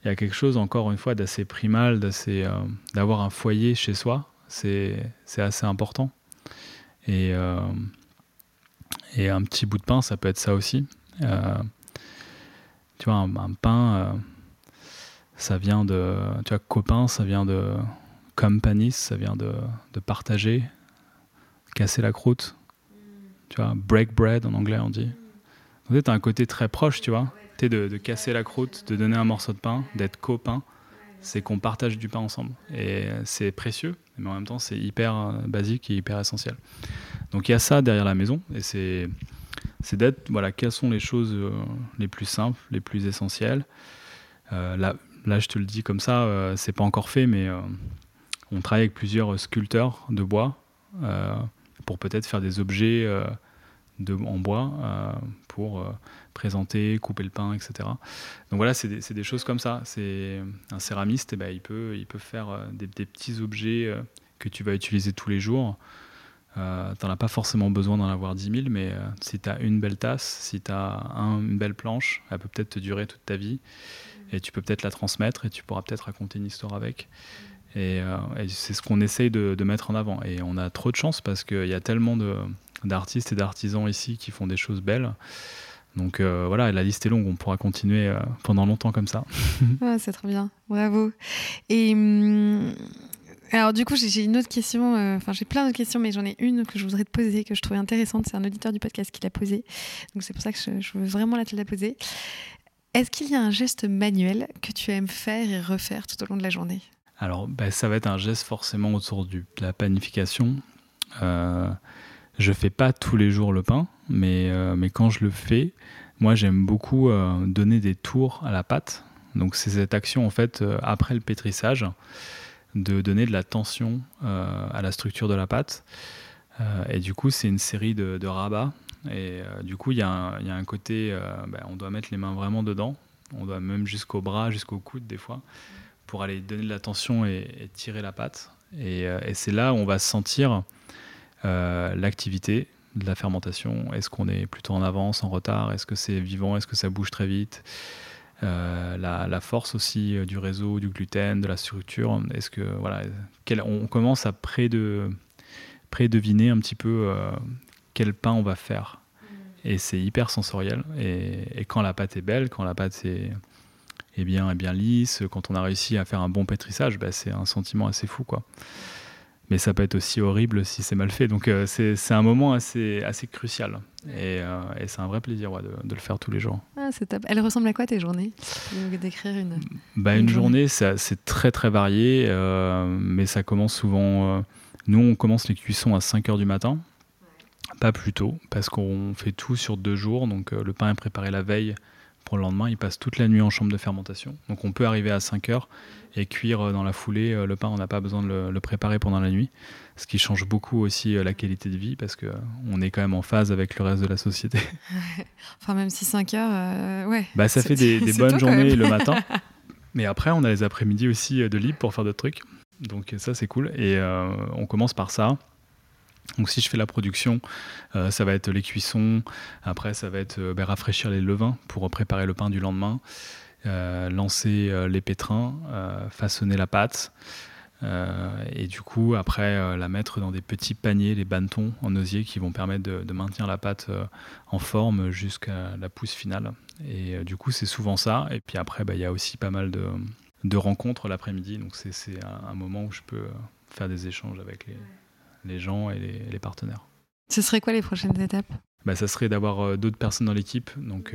il y a quelque chose encore une fois d'assez primal, d'assez, euh, d'avoir un foyer chez soi, c'est, c'est assez important. Et, euh, et un petit bout de pain, ça peut être ça aussi. Euh, tu vois, un, pain, ça vient de, tu vois, copain, ça vient de company, ça vient de, de partager, casser la croûte, tu vois, break bread en anglais on dit. Donc tu as un côté très proche, tu vois, de, casser la croûte, de donner un morceau de pain, d'être copain, c'est qu'on partage du pain ensemble. Et c'est précieux, mais en même temps c'est hyper euh, basique et hyper essentiel. Donc il y a ça derrière la maison, et c'est d'être, voilà, quelles sont les choses euh, les plus simples, les plus essentielles. Euh, là, je te le dis comme ça, euh, c'est pas encore fait, mais on travaille avec plusieurs sculpteurs de bois pour peut-être faire des objets en bois pour présenter, couper le pain, etc. Donc voilà, c'est des, choses comme ça. C'est un céramiste, ben, il peut, il peut faire des, des petits objets que tu vas utiliser tous les jours. Euh, tu n'en as pas forcément besoin d'en avoir 10 000, mais euh, si tu as une belle tasse, si tu as une belle planche, elle peut peut-être te durer toute ta vie. Et tu peux peut-être la transmettre et tu pourras peut-être raconter une histoire avec. Et, euh, c'est ce qu'on essaye de, mettre en avant. Et on a trop de chance parce qu'il y a tellement d'artistes et d'artisans ici qui font des choses belles. Donc voilà, la liste est longue, on pourra continuer pendant longtemps comme ça. Ah, c'est trop bien, bravo. Et. Hum, alors du coup, j'ai une autre question, euh, enfin j'ai plein d'autres questions, mais j'en ai une que je voudrais te poser, que je trouvais intéressante. C'est un auditeur du podcast qui l'a posée, donc c'est pour ça que je, veux vraiment la te la poser. Est-ce qu'il y a un geste manuel que tu aimes faire et refaire tout au long de la journée? Alors bah, ça va être un geste forcément autour du, de la panification. Euh, je fais pas tous les jours le pain, mais, euh, mais quand je le fais, moi j'aime beaucoup euh, donner des tours à la pâte. Donc c'est cette action en fait après le pétrissage de donner de la tension euh, à la structure de la pâte. Euh, et du coup, c'est une série de, rabats. Et euh, du coup, il y, y, a un côté, ben, on doit mettre les mains vraiment dedans. On doit même jusqu'au bras, jusqu'au coude des fois, pour aller donner de la tension et, tirer la pâte. Et c'est là où on va sentir l'activité de la fermentation? Est-ce qu'on est plutôt en avance, en retard? Est-ce que c'est vivant? Est-ce que ça bouge très vite? Euh, la, force aussi euh, du réseau, du gluten, de la structure. Est-ce que voilà, on commence à pré de, prédeviner un petit peu euh, quel pain on va faire. Et c'est hyper sensoriel. Et, quand la pâte est belle, quand la pâte est, bien, est bien lisse, quand on a réussi à faire un bon pétrissage, bah, c'est un sentiment assez fou, quoi mais ça peut être aussi horrible si c'est mal fait. Donc euh, c'est un moment assez, assez crucial. Et, euh, et c'est un vrai plaisir de, de, le faire tous les jours. Ah, c'est top. Elle ressemble à quoi tes journées? Décrire une, bah, une, journée, c'est très très varié, euh, mais ça commence souvent... nous, on commence les cuissons à 5 h du matin. Pas plus tôt, parce qu'on fait tout sur deux jours. Donc le pain est préparé la veille pour le lendemain. Il passe toute la nuit en chambre de fermentation. Donc on peut arriver à 5 heures et cuire euh, dans la foulée euh, le pain. On n'a pas besoin de le, préparer pendant la nuit. Ce qui change beaucoup aussi euh, la qualité de vie parce qu'on est quand même en phase avec le reste de la société. enfin, même si 5 heures, ouais. Bah, ça fait des, bonnes journées le matin. Mais après, on a les après-midi aussi de libre pour faire d'autres trucs. Donc ça, c'est cool. Et on commence par ça. Donc si je fais la production, ça va être les cuissons. Après, ça va être ben, rafraîchir les levains pour préparer le pain du lendemain. Euh, lancer euh, les pétrins, euh, façonner la pâte. et du coup, après, la mettre dans des petits paniers, les bannetons en osier qui vont permettre de, maintenir la pâte en forme jusqu'à la pousse finale. Et du coup, c'est souvent ça. Et puis après, bah, il y a aussi pas mal de, rencontres l'après-midi. Donc c'est un, moment où je peux faire des échanges avec les, gens et les, partenaires. Ce serait quoi les prochaines étapes? Bah, Ça serait d'avoir d'autres personnes dans l'équipe. Donc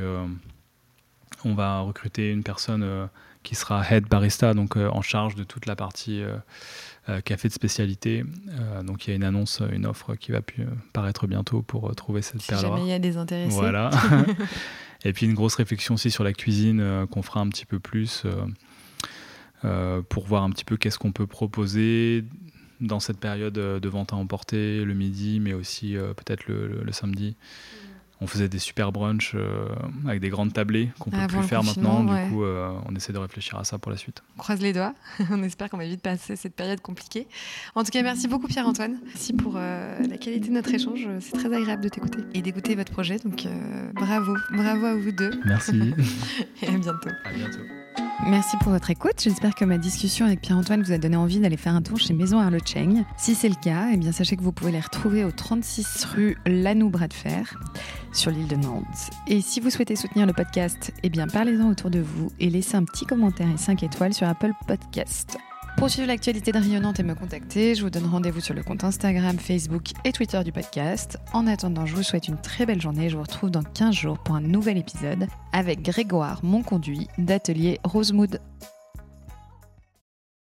on va recruter une personne euh, qui sera head barista, donc euh, en charge de toute la partie euh, café de spécialité. donc il y a une annonce, une offre qui va paraître bientôt pour trouver cette si perle jamais il y a des intéressés. Voilà. Et puis une grosse réflexion aussi sur la cuisine qu'on fera un petit peu plus pour voir un petit peu qu'est-ce qu'on peut proposer dans cette période de vente à emporter le midi, mais aussi peut-être le, samedi on faisait des super brunchs euh, avec des grandes tablées qu'on peut plus faire maintenant. Du coup, euh, on essaie de réfléchir à ça pour la suite. On croise les doigts. on espère qu'on va vite passer cette période compliquée. En tout cas, merci beaucoup Pierre-Antoine. Merci pour euh, la qualité de notre échange. C'est très agréable de t'écouter et d'écouter votre projet. Donc bravo, bravo à vous deux. Merci. et à bientôt. À bientôt. Merci pour votre écoute. J'espère que ma discussion avec Pierre-Antoine vous a donné envie d'aller faire un tour chez Maison Arlecheng. Si c'est le cas, eh bien sachez que vous pouvez les retrouver au 36 rue Lanou Bras de Fer sur l'île de Nantes. Et si vous souhaitez soutenir le podcast, eh bien parlez-en autour de vous et laissez un petit commentaire et 5 étoiles sur Apple Podcast. Pour suivre l'actualité de Rayonnante et me contacter, je vous donne rendez-vous sur le compte Instagram, Facebook et Twitter du podcast. En attendant, je vous souhaite une très belle journée je vous retrouve dans 15 jours pour un nouvel épisode avec Grégoire Monconduit d'Atelier Rosemood.